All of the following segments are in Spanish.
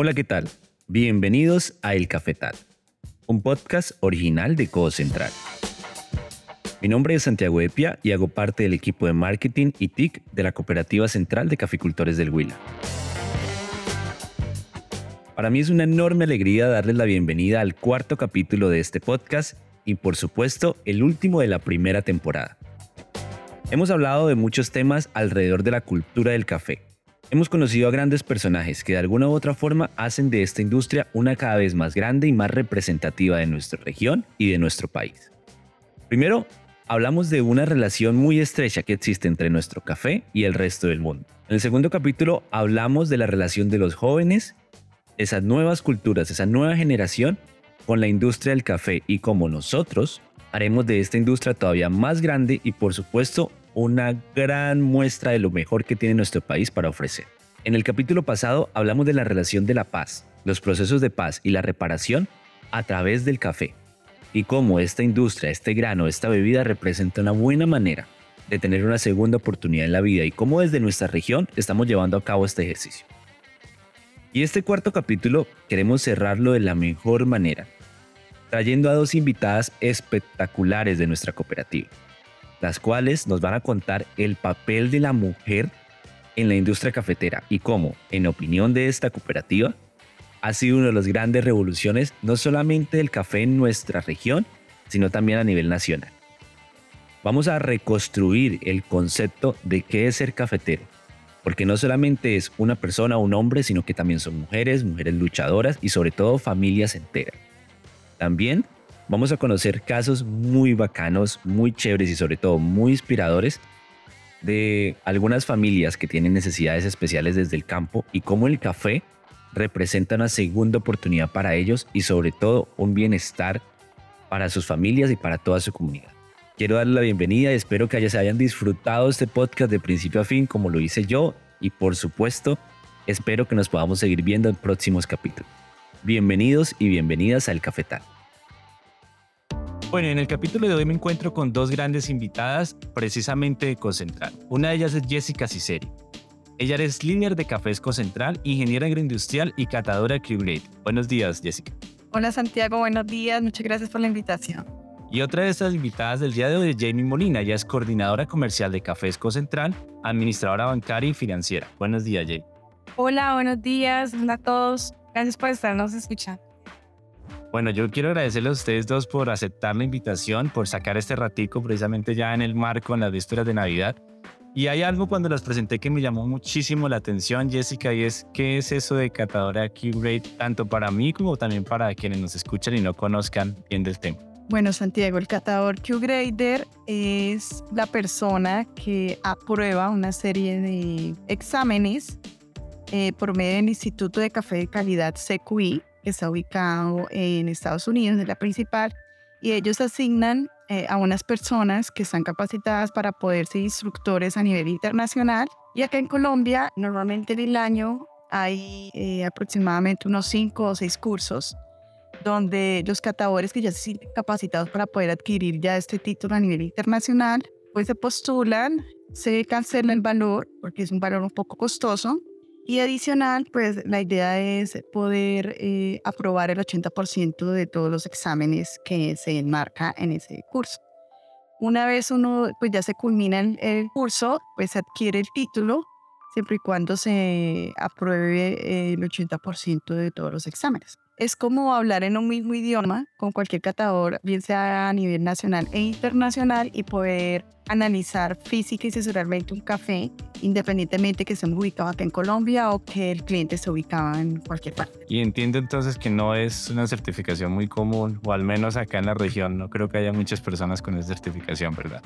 Hola, ¿qué tal? Bienvenidos a El Cafetal, un podcast original de Codo Central. Mi nombre es Santiago Epia y hago parte del equipo de marketing y TIC de la Cooperativa Central de Caficultores del Huila. Para mí es una enorme alegría darles la bienvenida al cuarto capítulo de este podcast y por supuesto el último de la primera temporada. Hemos hablado de muchos temas alrededor de la cultura del café. Hemos conocido a grandes personajes que de alguna u otra forma hacen de esta industria una cada vez más grande y más representativa de nuestra región y de nuestro país. Primero, hablamos de una relación muy estrecha que existe entre nuestro café y el resto del mundo. En el segundo capítulo hablamos de la relación de los jóvenes, esas nuevas culturas, esa nueva generación con la industria del café y cómo nosotros haremos de esta industria todavía más grande y por supuesto una gran muestra de lo mejor que tiene nuestro país para ofrecer. En el capítulo pasado hablamos de la relación de la paz, los procesos de paz y la reparación a través del café y cómo esta industria, este grano, esta bebida representa una buena manera de tener una segunda oportunidad en la vida y cómo desde nuestra región estamos llevando a cabo este ejercicio. Y este cuarto capítulo queremos cerrarlo de la mejor manera, trayendo a dos invitadas espectaculares de nuestra cooperativa, las cuales nos van a contar el papel de la mujer en la industria cafetera y cómo, en opinión de esta cooperativa, ha sido una de las grandes revoluciones no solamente del café en nuestra región, sino también a nivel nacional. Vamos a reconstruir el concepto de qué es ser cafetero, porque no solamente es una persona o un hombre, sino que también son mujeres, mujeres luchadoras y sobre todo familias enteras. También vamos a conocer casos muy bacanos, muy chéveres y sobre todo muy inspiradores de algunas familias que tienen necesidades especiales desde el campo y cómo el café representa una segunda oportunidad para ellos y sobre todo un bienestar para sus familias y para toda su comunidad. Quiero darles la bienvenida y espero que se hayan disfrutado este podcast de principio a fin como lo hice yo y por supuesto espero que nos podamos seguir viendo en próximos capítulos. Bienvenidos y bienvenidas al Cafetal. Bueno, en el capítulo de hoy me encuentro con dos grandes invitadas precisamente de Concentral. Una de ellas es Jessica Ciceri. Ella es líder de Cafés Concentral, ingeniera agroindustrial y catadora de Q-Grade. Buenos días, Jessica. Hola Santiago, buenos días, muchas gracias por la invitación. Y otra de estas invitadas del día de hoy es Jamie Molina, ella es coordinadora comercial de Cafés Concentral, administradora bancaria y financiera. Buenos días, Jamie. Hola, buenos días, hola a todos. Gracias por estarnos escuchando. Bueno, yo quiero agradecerles a ustedes dos por aceptar la invitación, por sacar este ratico precisamente ya en el marco, en las vísperas de Navidad. Y hay algo cuando las presenté que me llamó muchísimo la atención, Jessica, y es qué es eso de catadora Q-Grade, tanto para mí como también para quienes nos escuchan y no conozcan bien del tema. Bueno, Santiago, el catador Q-Grader es la persona que aprueba una serie de exámenes eh, por medio del Instituto de Café de Calidad CQI, que está ubicado en Estados Unidos, es la principal, y ellos asignan eh, a unas personas que están capacitadas para poder ser instructores a nivel internacional. Y acá en Colombia, normalmente en el año hay eh, aproximadamente unos cinco o seis cursos donde los catadores que ya se sienten capacitados para poder adquirir ya este título a nivel internacional, pues se postulan, se cancela el valor porque es un valor un poco costoso y adicional, pues la idea es poder eh, aprobar el 80% de todos los exámenes que se enmarca en ese curso. Una vez uno pues ya se culmina el, curso, pues adquiere el título siempre y cuando se apruebe el 80% de todos los exámenes es como hablar en un mismo idioma con cualquier catador, bien sea a nivel nacional e internacional, y poder analizar física y sesuralmente un café, independientemente que estemos ubicados acá en Colombia o que el cliente se ubicaba en cualquier parte. Y entiendo entonces que no es una certificación muy común, o al menos acá en la región, no creo que haya muchas personas con esa certificación, ¿verdad?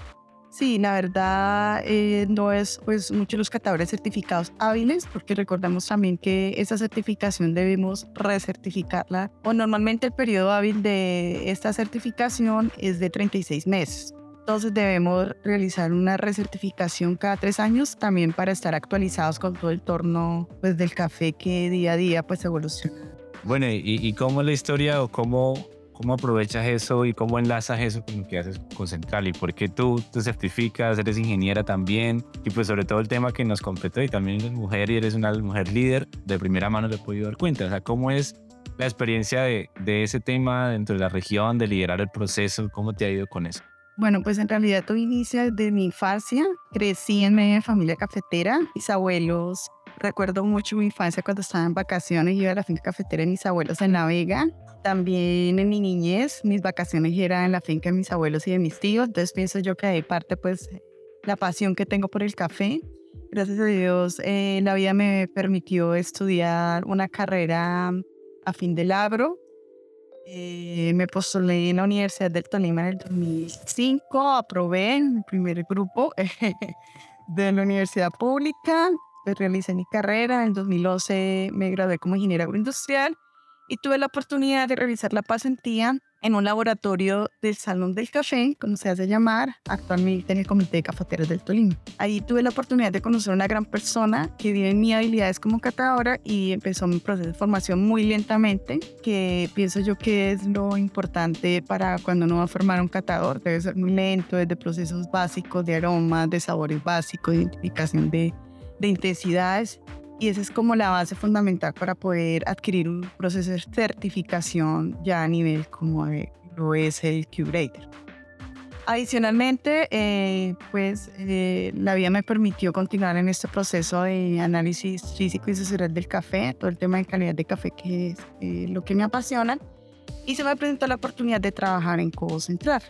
Sí, la verdad eh, no es pues muchos los catadores certificados hábiles porque recordamos también que esa certificación debemos recertificarla o normalmente el periodo hábil de esta certificación es de 36 meses. Entonces debemos realizar una recertificación cada tres años también para estar actualizados con todo el torno pues, del café que día a día pues evoluciona. Bueno, ¿y, y cómo la historia o cómo ¿Cómo aprovechas eso y cómo enlazas eso con lo que haces con Central? ¿Y por qué tú te certificas, eres ingeniera también? Y pues sobre todo el tema que nos compete y también eres mujer y eres una mujer líder, de primera mano le he podido dar cuenta. O sea, ¿cómo es la experiencia de, de ese tema dentro de la región, de liderar el proceso? ¿Cómo te ha ido con eso? Bueno, pues en realidad todo inicia desde mi infancia. Crecí en medio de familia cafetera. Mis abuelos, recuerdo mucho mi infancia cuando estaba en vacaciones, iba a la finca cafetera de mis abuelos en La Vega también en mi niñez, mis vacaciones eran en la finca de mis abuelos y de mis tíos, entonces pienso yo que hay parte pues la pasión que tengo por el café. Gracias a Dios, eh, la vida me permitió estudiar una carrera a fin de labro. Eh, me postulé en la Universidad del Tolima en el 2005, aprobé mi primer grupo de la universidad pública, pues, realicé mi carrera, en 2011 me gradué como ingeniera agroindustrial y tuve la oportunidad de realizar la pasantía en un laboratorio del Salón del Café, como se hace llamar, actualmente en el Comité de Cafeteros del Tolima. Ahí tuve la oportunidad de conocer a una gran persona que vive en mis habilidades como catadora y empezó mi proceso de formación muy lentamente, que pienso yo que es lo importante para cuando uno va a formar un catador. Debe ser muy lento, desde procesos básicos de aromas, de sabores básicos, de identificación de, de intensidades y esa es como la base fundamental para poder adquirir un proceso de certificación ya a nivel como lo es el Curator. Adicionalmente, eh, pues eh, la vida me permitió continuar en este proceso de análisis físico y sensorial del café, todo el tema de calidad de café que es eh, lo que me apasiona, y se me presentó la oportunidad de trabajar en Cobo Central.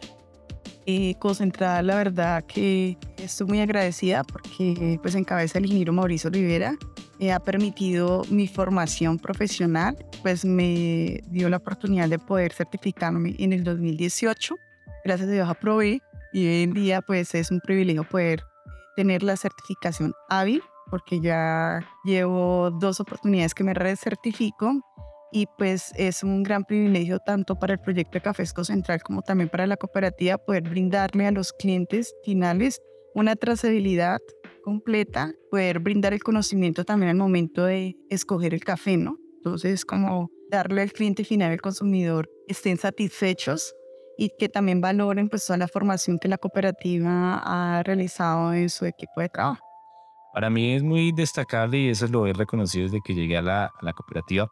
Eh, Central, la verdad que estoy muy agradecida porque pues en cabeza el ingeniero Mauricio Rivera ha permitido mi formación profesional, pues me dio la oportunidad de poder certificarme en el 2018. Gracias a Dios aprobé y hoy en día pues es un privilegio poder tener la certificación hábil porque ya llevo dos oportunidades que me recertifico y pues es un gran privilegio tanto para el proyecto de Cafesco Central como también para la cooperativa poder brindarle a los clientes finales una trazabilidad completa, poder brindar el conocimiento también al momento de escoger el café, ¿no? Entonces, como darle al cliente final, al consumidor, estén satisfechos y que también valoren pues toda la formación que la cooperativa ha realizado en su equipo de trabajo. Para mí es muy destacable y eso lo he reconocido desde que llegué a la, a la cooperativa,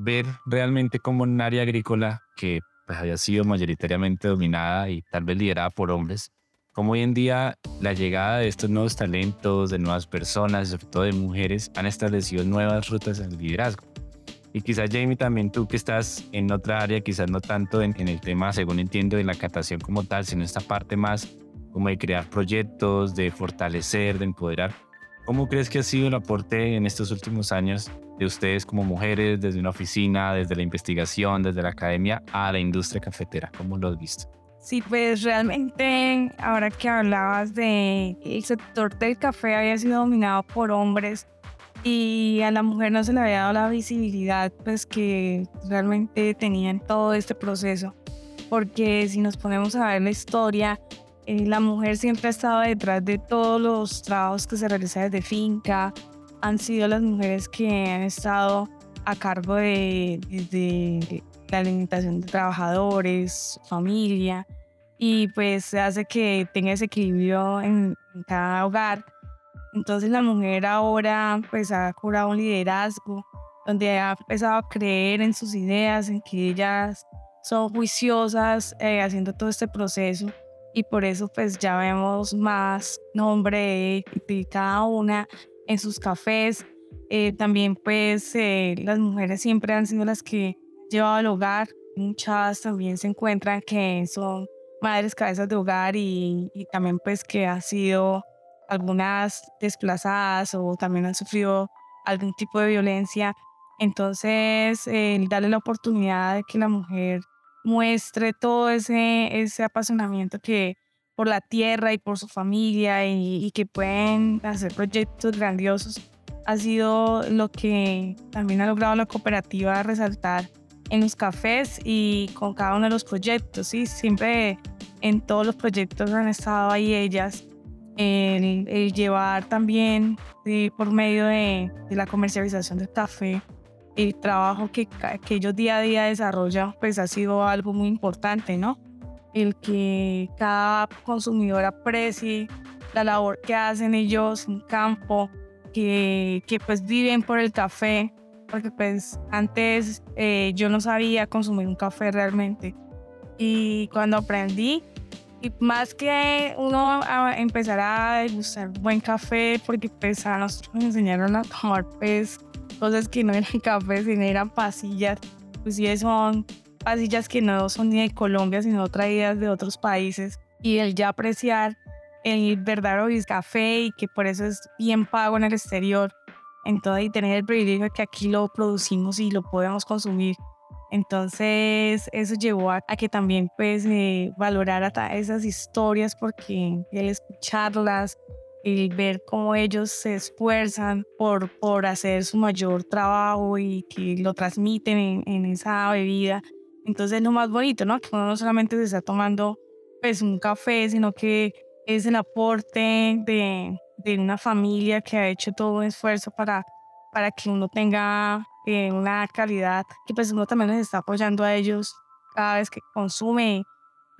ver realmente como un área agrícola que pues, haya sido mayoritariamente dominada y tal vez liderada por hombres, como hoy en día la llegada de estos nuevos talentos, de nuevas personas, sobre todo de mujeres, han establecido nuevas rutas al liderazgo. Y quizás Jamie también tú que estás en otra área, quizás no tanto en, el tema, según entiendo, de la catación como tal, sino esta parte más como de crear proyectos, de fortalecer, de empoderar. ¿Cómo crees que ha sido el aporte en estos últimos años de ustedes como mujeres, desde una oficina, desde la investigación, desde la academia, a la industria cafetera? ¿Cómo lo has visto? Sí, pues realmente ahora que hablabas de el sector del café había sido dominado por hombres y a la mujer no se le había dado la visibilidad pues que realmente tenía en todo este proceso. Porque si nos ponemos a ver la historia, eh, la mujer siempre ha estado detrás de todos los trabajos que se realizan desde finca. Han sido las mujeres que han estado a cargo de, de la alimentación de trabajadores, familia, y pues hace que tenga ese equilibrio en, cada hogar. Entonces la mujer ahora pues ha cobrado un liderazgo, donde ha empezado a creer en sus ideas, en que ellas son juiciosas eh, haciendo todo este proceso y por eso pues ya vemos más nombre de, cada una en sus cafés. Eh, también pues eh, las mujeres siempre han sido las que llevado al hogar. Muchas también se encuentran que son madres cabezas de hogar y, también pues que ha sido algunas desplazadas o también han sufrido algún tipo de violencia. Entonces, el darle la oportunidad de que la mujer muestre todo ese, ese apasionamiento que por la tierra y por su familia y, que pueden hacer proyectos grandiosos ha sido lo que también ha logrado la cooperativa resaltar en los cafés y con cada uno de los proyectos, ¿sí? Siempre en todos los proyectos han estado ahí ellas. El, llevar también por medio de, de, la comercialización del café el trabajo que, que ellos día a día desarrollan, pues ha sido algo muy importante, ¿no? El que cada consumidor aprecie la labor que hacen ellos en campo, que, que pues viven por el café, porque pues antes eh, yo no sabía consumir un café realmente. Y cuando aprendí, y más que uno a empezar a degustar buen café, porque pues a nosotros nos enseñaron a tomar pues cosas que no eran café, sino eran pasillas, pues sí son pasillas que no son ni de Colombia, sino traídas de otros países. Y el ya apreciar el verdadero café y que por eso es bien pago en el exterior. Entonces, y tener el privilegio de que aquí lo producimos y lo podemos consumir. Entonces, eso llevó a, que también pues eh, valorara esas historias porque el escucharlas, el ver cómo ellos se esfuerzan por, por hacer su mayor trabajo y que lo transmiten en, en esa bebida. Entonces, es lo más bonito, ¿no? Que uno no solamente se está tomando pues un café, sino que es el aporte de, de una familia que ha hecho todo un esfuerzo para, para que uno tenga eh, una calidad que pues uno también les está apoyando a ellos cada vez que consume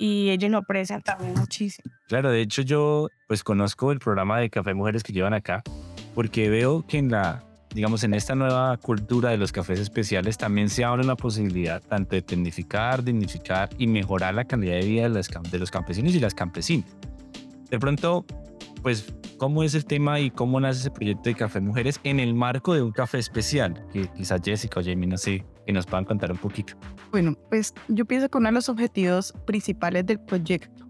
y ellos lo aprecian también muchísimo. Claro, de hecho yo pues conozco el programa de Café Mujeres que llevan acá porque veo que en la digamos en esta nueva cultura de los cafés especiales también se abre la posibilidad tanto de tecnificar, dignificar y mejorar la calidad de vida de los campesinos y las campesinas. De pronto, pues, ¿cómo es el tema y cómo nace ese proyecto de Café Mujeres en el marco de un café especial? Que quizás Jessica o Jamie, no sé, que nos puedan contar un poquito. Bueno, pues yo pienso que uno de los objetivos principales del proyecto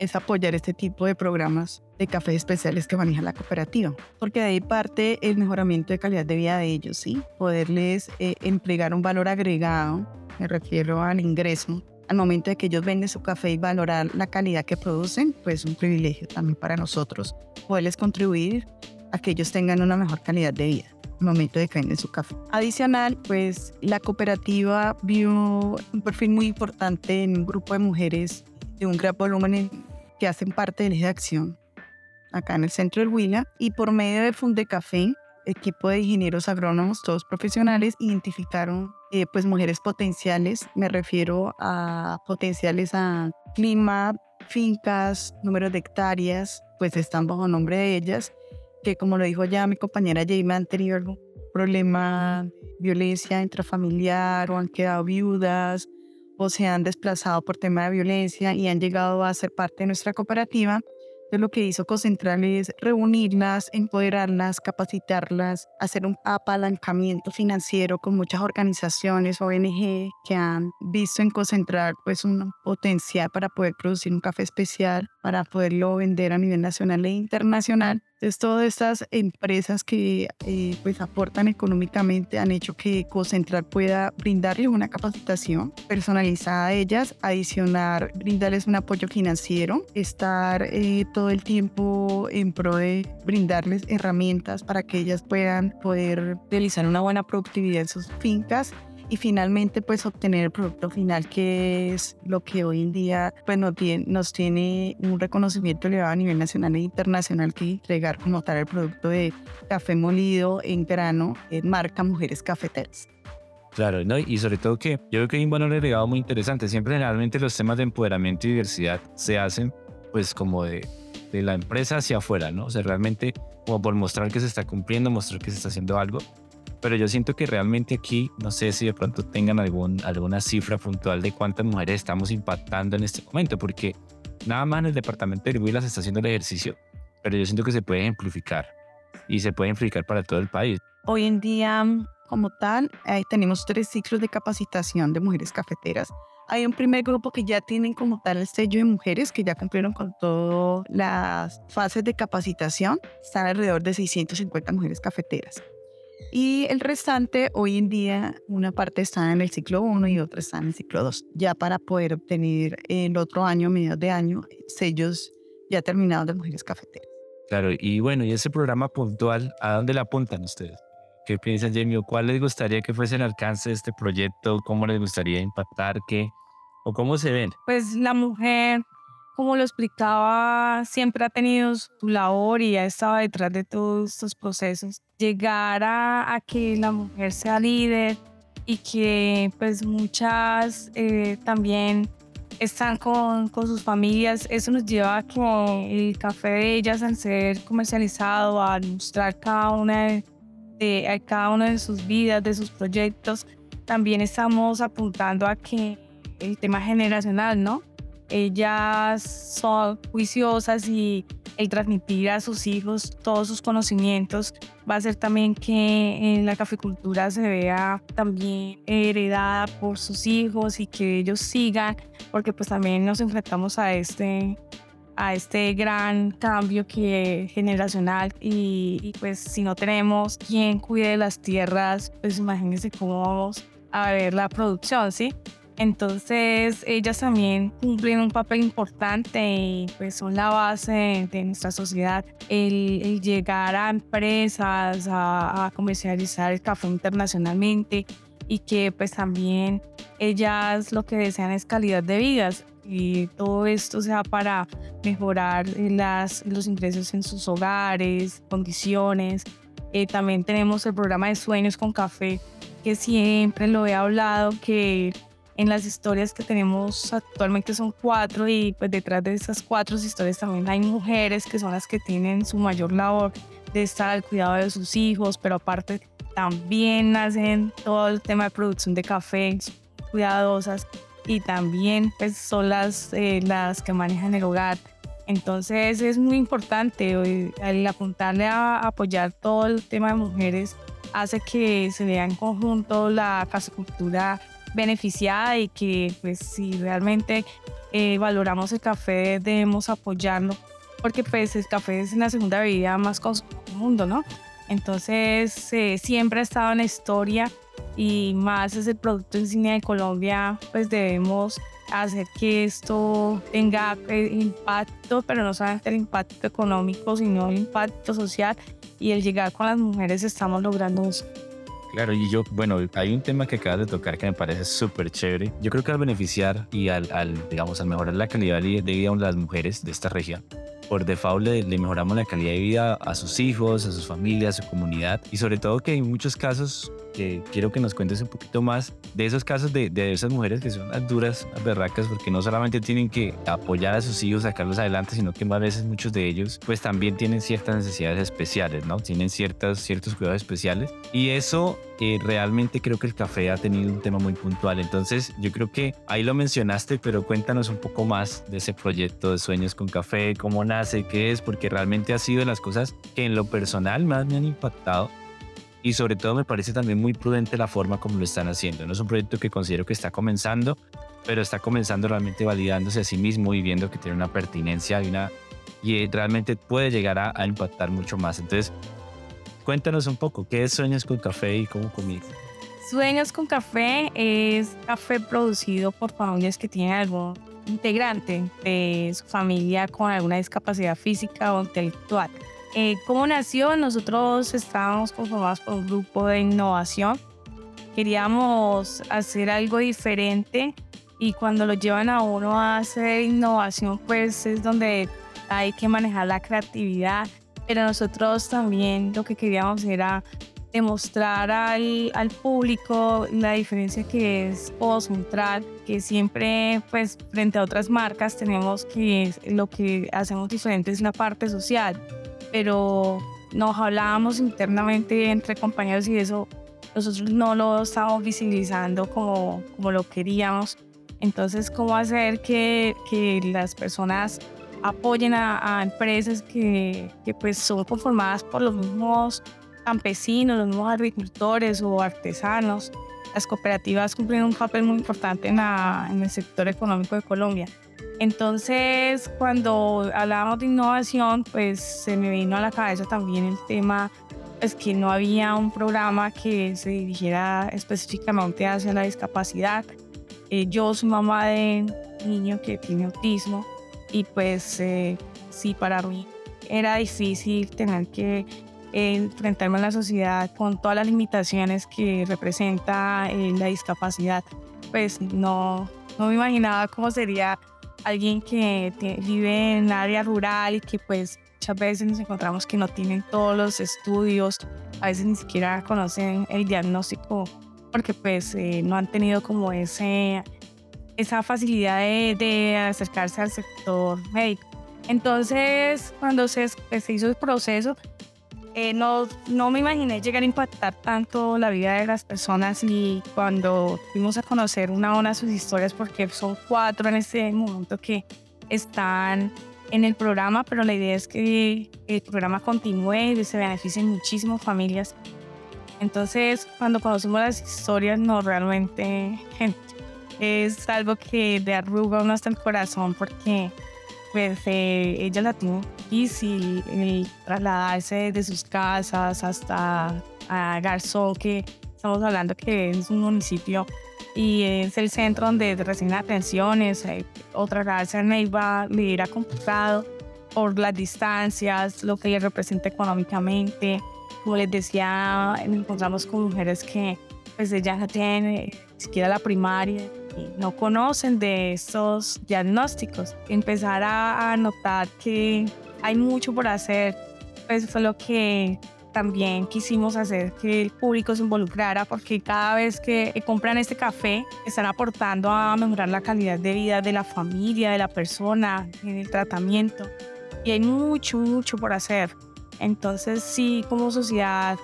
es apoyar este tipo de programas de cafés especiales que maneja la cooperativa, porque de ahí parte el mejoramiento de calidad de vida de ellos, ¿sí? Poderles eh, entregar un valor agregado, me refiero al ingreso al momento de que ellos venden su café y valorar la calidad que producen, pues es un privilegio también para nosotros poderles contribuir a que ellos tengan una mejor calidad de vida al momento de que venden su café. Adicional, pues la cooperativa vio un perfil muy importante en un grupo de mujeres de un gran volumen que hacen parte del eje de acción acá en el centro del Huila y por medio de Funde Café equipo de ingenieros agrónomos, todos profesionales, identificaron eh, pues mujeres potenciales, me refiero a potenciales a clima, fincas, número de hectáreas, pues están bajo nombre de ellas, que como lo dijo ya mi compañera Jamie han tenido algún problema, violencia intrafamiliar o han quedado viudas o se han desplazado por tema de violencia y han llegado a ser parte de nuestra cooperativa lo que hizo Cocentral es reunirlas, empoderarlas, capacitarlas, hacer un apalancamiento financiero con muchas organizaciones, ONG, que han visto en Cocentral pues un potencial para poder producir un café especial, para poderlo vender a nivel nacional e internacional entonces, todas estas empresas que eh, pues aportan económicamente han hecho que Cocentral pueda brindarles una capacitación personalizada a ellas, adicionar, brindarles un apoyo financiero, estar eh, todo el tiempo en pro de brindarles herramientas para que ellas puedan poder realizar una buena productividad en sus fincas y finalmente pues obtener el producto final que es lo que hoy en día pues nos tiene, nos tiene un reconocimiento elevado a nivel nacional e internacional que entregar como tal el producto de café molido en grano en marca Mujeres Cafeteras. Claro, ¿no? y sobre todo que yo creo que hay un valor agregado muy interesante. Siempre generalmente los temas de empoderamiento y diversidad se hacen pues como de, de la empresa hacia afuera, ¿no? O sea, realmente como por mostrar que se está cumpliendo, mostrar que se está haciendo algo pero yo siento que realmente aquí, no sé si de pronto tengan algún, alguna cifra puntual de cuántas mujeres estamos impactando en este momento, porque nada más en el departamento de Huila se está haciendo el ejercicio, pero yo siento que se puede ejemplificar y se puede ejemplificar para todo el país. Hoy en día, como tal, ahí tenemos tres ciclos de capacitación de mujeres cafeteras. Hay un primer grupo que ya tienen como tal el sello de mujeres, que ya cumplieron con todas las fases de capacitación. Están alrededor de 650 mujeres cafeteras. Y el restante, hoy en día, una parte está en el ciclo 1 y otra está en el ciclo 2, ya para poder obtener el otro año, mediados de año, sellos ya terminados de mujeres cafeteras. Claro, y bueno, y ese programa puntual, ¿a dónde le apuntan ustedes? ¿Qué piensan, Jamie? ¿Cuál les gustaría que fuese el alcance de este proyecto? ¿Cómo les gustaría impactar? ¿Qué? ¿O cómo se ven? Pues la mujer como lo explicaba, siempre ha tenido su labor y ha estado detrás de todos estos procesos. Llegar a, que la mujer sea líder y que pues muchas eh, también están con, con, sus familias, eso nos lleva a que el café de ellas al ser comercializado, a mostrar cada una de, cada una de sus vidas, de sus proyectos, también estamos apuntando a que el tema generacional, ¿no? Ellas son juiciosas y el transmitir a sus hijos todos sus conocimientos va a hacer también que en la caficultura se vea también heredada por sus hijos y que ellos sigan, porque pues también nos enfrentamos a este a este gran cambio que generacional y, y pues si no tenemos quien cuide las tierras, pues imagínense cómo vamos a ver la producción, ¿sí? Entonces, ellas también cumplen un papel importante y pues son la base de nuestra sociedad. El, llegar a empresas, a, comercializar el café internacionalmente y que pues también ellas lo que desean es calidad de vida y todo esto sea para mejorar las, los ingresos en sus hogares, condiciones. Eh, también tenemos el programa de Sueños con Café, que siempre lo he hablado, que en las historias que tenemos actualmente son cuatro y pues detrás de esas cuatro historias también hay mujeres que son las que tienen su mayor labor de estar al cuidado de sus hijos, pero aparte también hacen todo el tema de producción de café, cuidadosas y también pues son las, eh, las que manejan el hogar. Entonces es muy importante el apuntarle a apoyar todo el tema de mujeres hace que se vea en conjunto la casacultura beneficiada y que pues si realmente eh, valoramos el café debemos apoyarlo porque pues el café es la segunda bebida más consumida del mundo, ¿no? Entonces eh, siempre ha estado en la historia y más es el producto insignia de Colombia, pues debemos hacer que esto tenga eh, impacto, pero no solamente el impacto económico, sino el impacto social y el llegar con las mujeres estamos logrando eso. Claro, y yo, bueno, hay un tema que acabas de tocar que me parece súper chévere. Yo creo que al beneficiar y al, al, digamos, al mejorar la calidad de vida de las mujeres de esta región, por default le, mejoramos la calidad de vida a sus hijos, a sus familias, a su comunidad y sobre todo que en muchos casos que quiero que nos cuentes un poquito más de esos casos de, de esas mujeres que son las duras, las berracas, porque no solamente tienen que apoyar a sus hijos, sacarlos adelante, sino que más veces muchos de ellos pues también tienen ciertas necesidades especiales, ¿no? Tienen ciertas, ciertos cuidados especiales y eso eh, realmente creo que el café ha tenido un tema muy puntual. Entonces yo creo que ahí lo mencionaste, pero cuéntanos un poco más de ese proyecto de Sueños con Café, cómo nace, qué es, porque realmente ha sido de las cosas que en lo personal más me han impactado y sobre todo me parece también muy prudente la forma como lo están haciendo. No es un proyecto que considero que está comenzando, pero está comenzando realmente validándose a sí mismo y viendo que tiene una pertinencia y, una, y realmente puede llegar a, impactar mucho más. Entonces, cuéntanos un poco, ¿qué es Sueños con Café y cómo comienza? Sueños con Café es café producido por familias que tienen algún integrante de su familia con alguna discapacidad física o intelectual. Eh, ¿Cómo nació? Nosotros estábamos conformados por un grupo de innovación. Queríamos hacer algo diferente y cuando lo llevan a uno a hacer innovación, pues es donde hay que manejar la creatividad. Pero nosotros también lo que queríamos era demostrar al, al público la diferencia que es Central, que siempre, pues, frente a otras marcas, tenemos que lo que hacemos diferente es la parte social pero nos hablábamos internamente entre compañeros y eso nosotros no lo estábamos visibilizando como, como lo queríamos. Entonces, ¿cómo hacer que, que las personas apoyen a, empresas que, que, pues son conformadas por los mismos campesinos, los mismos agricultores o artesanos? Las cooperativas cumplen un papel muy importante en, en el sector económico de Colombia. Entonces, cuando hablábamos de innovación, pues se me vino a la cabeza también el tema, es que no había un programa que se dirigiera específicamente hacia la discapacidad. Eh, yo soy mamá de un niño que tiene autismo y pues eh, sí, para mí era difícil tener que enfrentarme a la sociedad con todas las limitaciones que representa eh, la discapacidad. Pues no, no me imaginaba cómo sería alguien que vive en área rural y que pues muchas veces nos encontramos que no tienen todos los estudios, a veces ni siquiera conocen el diagnóstico porque pues eh, no han tenido como ese, esa facilidad de, acercarse al sector médico. Entonces, cuando se, se hizo el proceso, eh, no, no me imaginé llegar a impactar tanto la vida de las personas y cuando fuimos a conocer una a una sus historias, porque son cuatro en este momento que están en el programa, pero la idea es que el programa continúe y se beneficien muchísimas familias. Entonces, cuando conocemos las historias, no realmente es algo que de arruga uno hasta el corazón porque pues eh, ella la tuvo difícil el trasladarse de sus casas hasta a Garzón, que estamos hablando que es un municipio y es el centro donde reciben atenciones, eh, o trasladarse a Neiva le era complicado por las distancias, lo que ella representa económicamente. Como les decía, encontramos con mujeres que pues ella no tienen ni siquiera la primaria no conocen de estos diagnósticos. Empezar a, notar que hay mucho por hacer, pues fue lo que también quisimos hacer que el público se involucrara porque cada vez que compran este café están aportando a mejorar la calidad de vida de la familia, de la persona, en el tratamiento. Y hay mucho, mucho por hacer. Entonces sí, como sociedad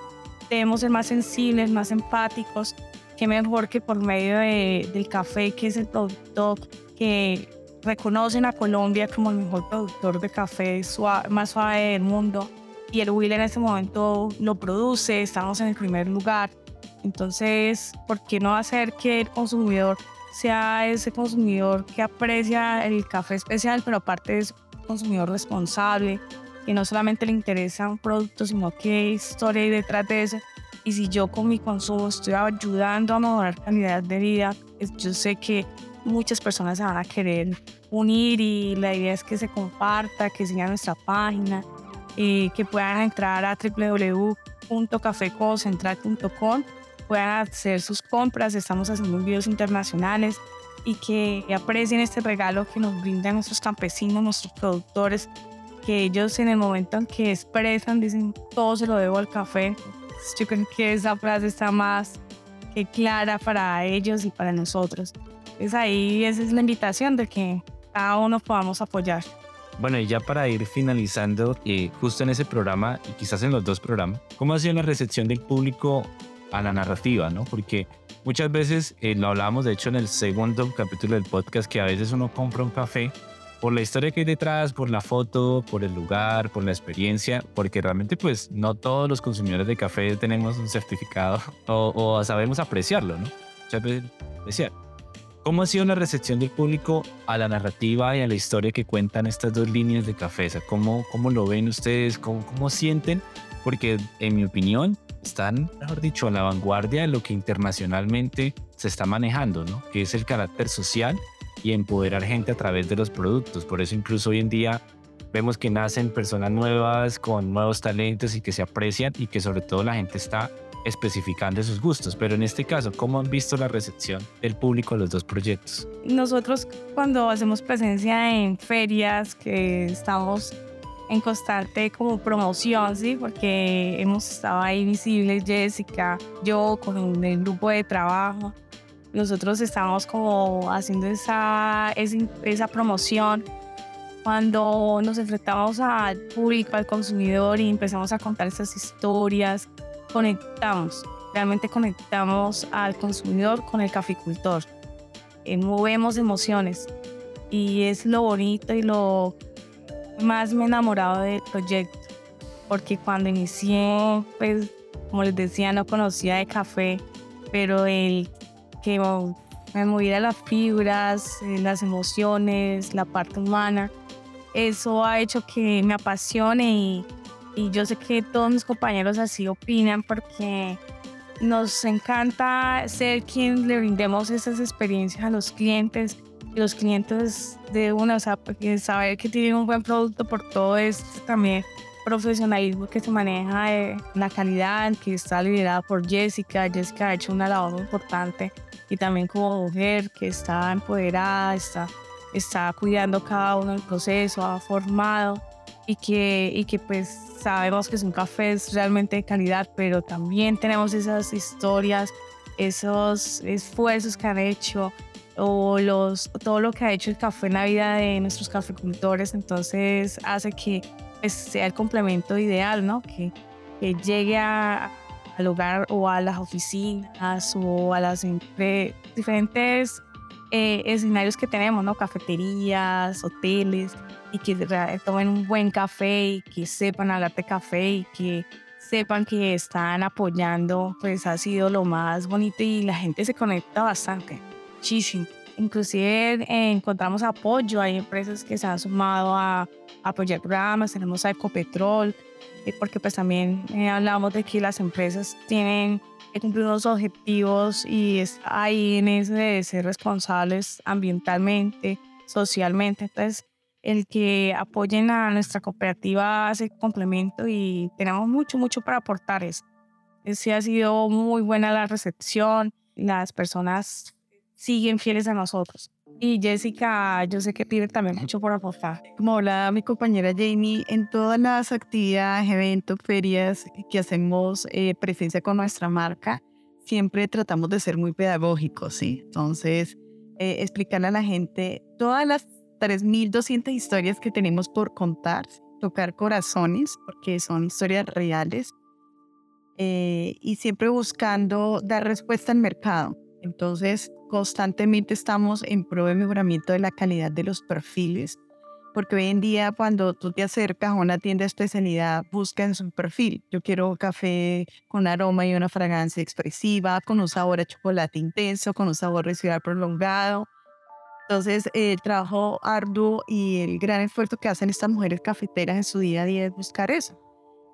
debemos ser más sensibles, más empáticos qué mejor que por medio del café, que es el producto que reconocen a Colombia como el mejor productor de café más suave del mundo. Y el Will en este momento lo produce, estamos en el primer lugar. Entonces, ¿por qué no hacer que el consumidor sea ese consumidor que aprecia el café especial, pero aparte es un consumidor responsable, que no solamente le interesa un producto, sino que historia hay detrás de eso y si yo con mi consumo estoy ayudando a mejorar calidad de vida, yo sé que muchas personas se van a querer unir y la idea es que se comparta, que sigan nuestra página, y que puedan entrar a www.cafecocentral.com, puedan hacer sus compras, estamos haciendo envíos internacionales y que aprecien este regalo que nos brindan nuestros campesinos, nuestros productores, que ellos en el momento en que expresan dicen todo se lo debo al café, yo creo que esa frase está más que clara para ellos y para nosotros. Es ahí, esa es la invitación de que cada uno podamos apoyar. Bueno, y ya para ir finalizando, eh, justo en ese programa y quizás en los dos programas, ¿cómo ha sido la recepción del público a la narrativa? ¿no? Porque muchas veces, eh, lo hablábamos de hecho en el segundo capítulo del podcast, que a veces uno compra un café por la historia que hay detrás, por la foto, por el lugar, por la experiencia, porque realmente pues no todos los consumidores de café tenemos un certificado o, sabemos apreciarlo, ¿no? Decía, ¿cómo ha sido la recepción del público a la narrativa y a la historia que cuentan estas dos líneas de café? ¿cómo, ¿Cómo lo ven ustedes? ¿Cómo, ¿Cómo sienten? Porque en mi opinión están, mejor dicho, a la vanguardia de lo que internacionalmente se está manejando, ¿no? Que es el carácter social y empoderar gente a través de los productos. Por eso incluso hoy en día vemos que nacen personas nuevas con nuevos talentos y que se aprecian y que sobre todo la gente está especificando sus gustos. Pero en este caso, ¿cómo han visto la recepción del público a los dos proyectos? Nosotros cuando hacemos presencia en ferias que estamos en constante como promoción, ¿sí? Porque hemos estado ahí visibles, Jessica, yo con el grupo de trabajo nosotros estamos como haciendo esa, esa, promoción. Cuando nos enfrentamos al público, al consumidor y empezamos a contar esas historias, conectamos, realmente conectamos al consumidor con el caficultor, eh, movemos emociones y es lo bonito y lo más me he enamorado del proyecto, porque cuando inicié, pues como les decía, no conocía de café, pero el que me moviera las fibras, eh, las emociones, la parte humana. Eso ha hecho que me apasione y, y yo sé que todos mis compañeros así opinan porque nos encanta ser quien le brindemos esas experiencias a los clientes y los clientes de una, o sea, saber que tienen un buen producto por todo esto también profesionalismo que se maneja de la calidad, que está liderada por Jessica. Jessica ha hecho una labor importante y también como mujer que está empoderada, está está cuidando cada uno del proceso, ha formado y que, y que pues sabemos que son cafés realmente de calidad, pero también tenemos esas historias, esos esfuerzos que han hecho o los, todo lo que ha hecho el café en la vida de nuestros cafecultores, entonces hace que pues, sea el complemento ideal, ¿no? Que, que llegue a, al hogar o a las oficinas o a las diferentes eh, escenarios que tenemos, ¿no? Cafeterías, hoteles, y que tomen un buen café y que sepan hablar de café y que sepan que están apoyando, pues ha sido lo más bonito y la gente se conecta bastante, muchísimo. Inclusive eh, encontramos apoyo, hay empresas que se han sumado a, apoyar programas, tenemos a Ecopetrol, eh, porque pues también hablamos de que las empresas tienen que cumplir unos objetivos y es ahí en ese de ser responsables ambientalmente, socialmente. Entonces, el que apoyen a nuestra cooperativa hace complemento y tenemos mucho, mucho para aportar eso. Sí ha sido muy buena la recepción, las personas siguen fieles a nosotros. Y Jessica, yo sé que pide también mucho por aportar. Como hablaba mi compañera Jamie, en todas las actividades, eventos, ferias que hacemos eh, presencia con nuestra marca, siempre tratamos de ser muy pedagógicos, ¿sí? Entonces, eh, explicarle a la gente todas las 3.200 historias que tenemos por contar, tocar corazones, porque son historias reales, eh, y siempre buscando dar respuesta al mercado. Entonces, constantemente estamos en pro de mejoramiento de la calidad de los perfiles, porque hoy en día cuando tú te acercas a una tienda de especialidad, buscan su perfil. Yo quiero café con aroma y una fragancia expresiva, con un sabor a chocolate intenso, con un sabor residual prolongado. Entonces, el trabajo arduo y el gran esfuerzo que hacen estas mujeres cafeteras en su día a día es buscar eso.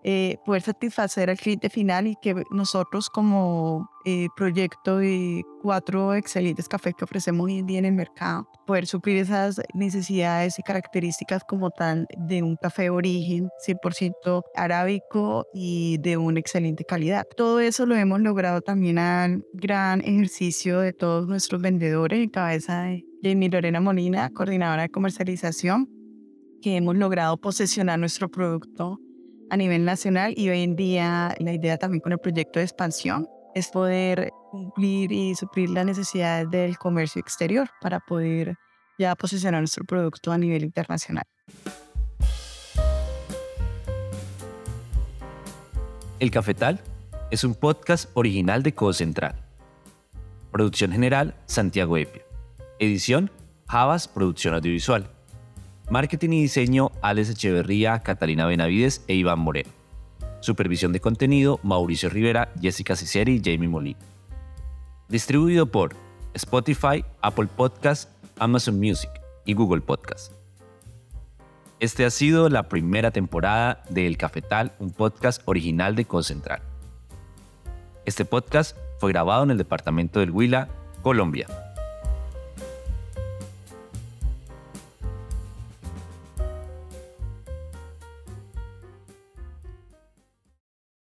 Eh, poder satisfacer al cliente final y que nosotros como eh, proyecto de cuatro excelentes cafés que ofrecemos hoy en día en el mercado, poder suplir esas necesidades y características como tal de un café de origen 100% arábico y de una excelente calidad. Todo eso lo hemos logrado también al gran ejercicio de todos nuestros vendedores en cabeza de Jamie Lorena Molina, coordinadora de comercialización, que hemos logrado posesionar nuestro producto a nivel nacional y hoy en día la idea también con el proyecto de expansión es poder cumplir y suplir las necesidades del comercio exterior para poder ya posicionar nuestro producto a nivel internacional. El Cafetal es un podcast original de Codo Central. Producción general Santiago Epia. Edición Javas Producción Audiovisual. Marketing y diseño, Alex Echeverría, Catalina Benavides e Iván Moreno. Supervisión de contenido, Mauricio Rivera, Jessica Ciceri y Jamie Molina. Distribuido por Spotify, Apple Podcast, Amazon Music y Google Podcast. Este ha sido la primera temporada de El Cafetal, un podcast original de Concentral. Este podcast fue grabado en el departamento del Huila, Colombia.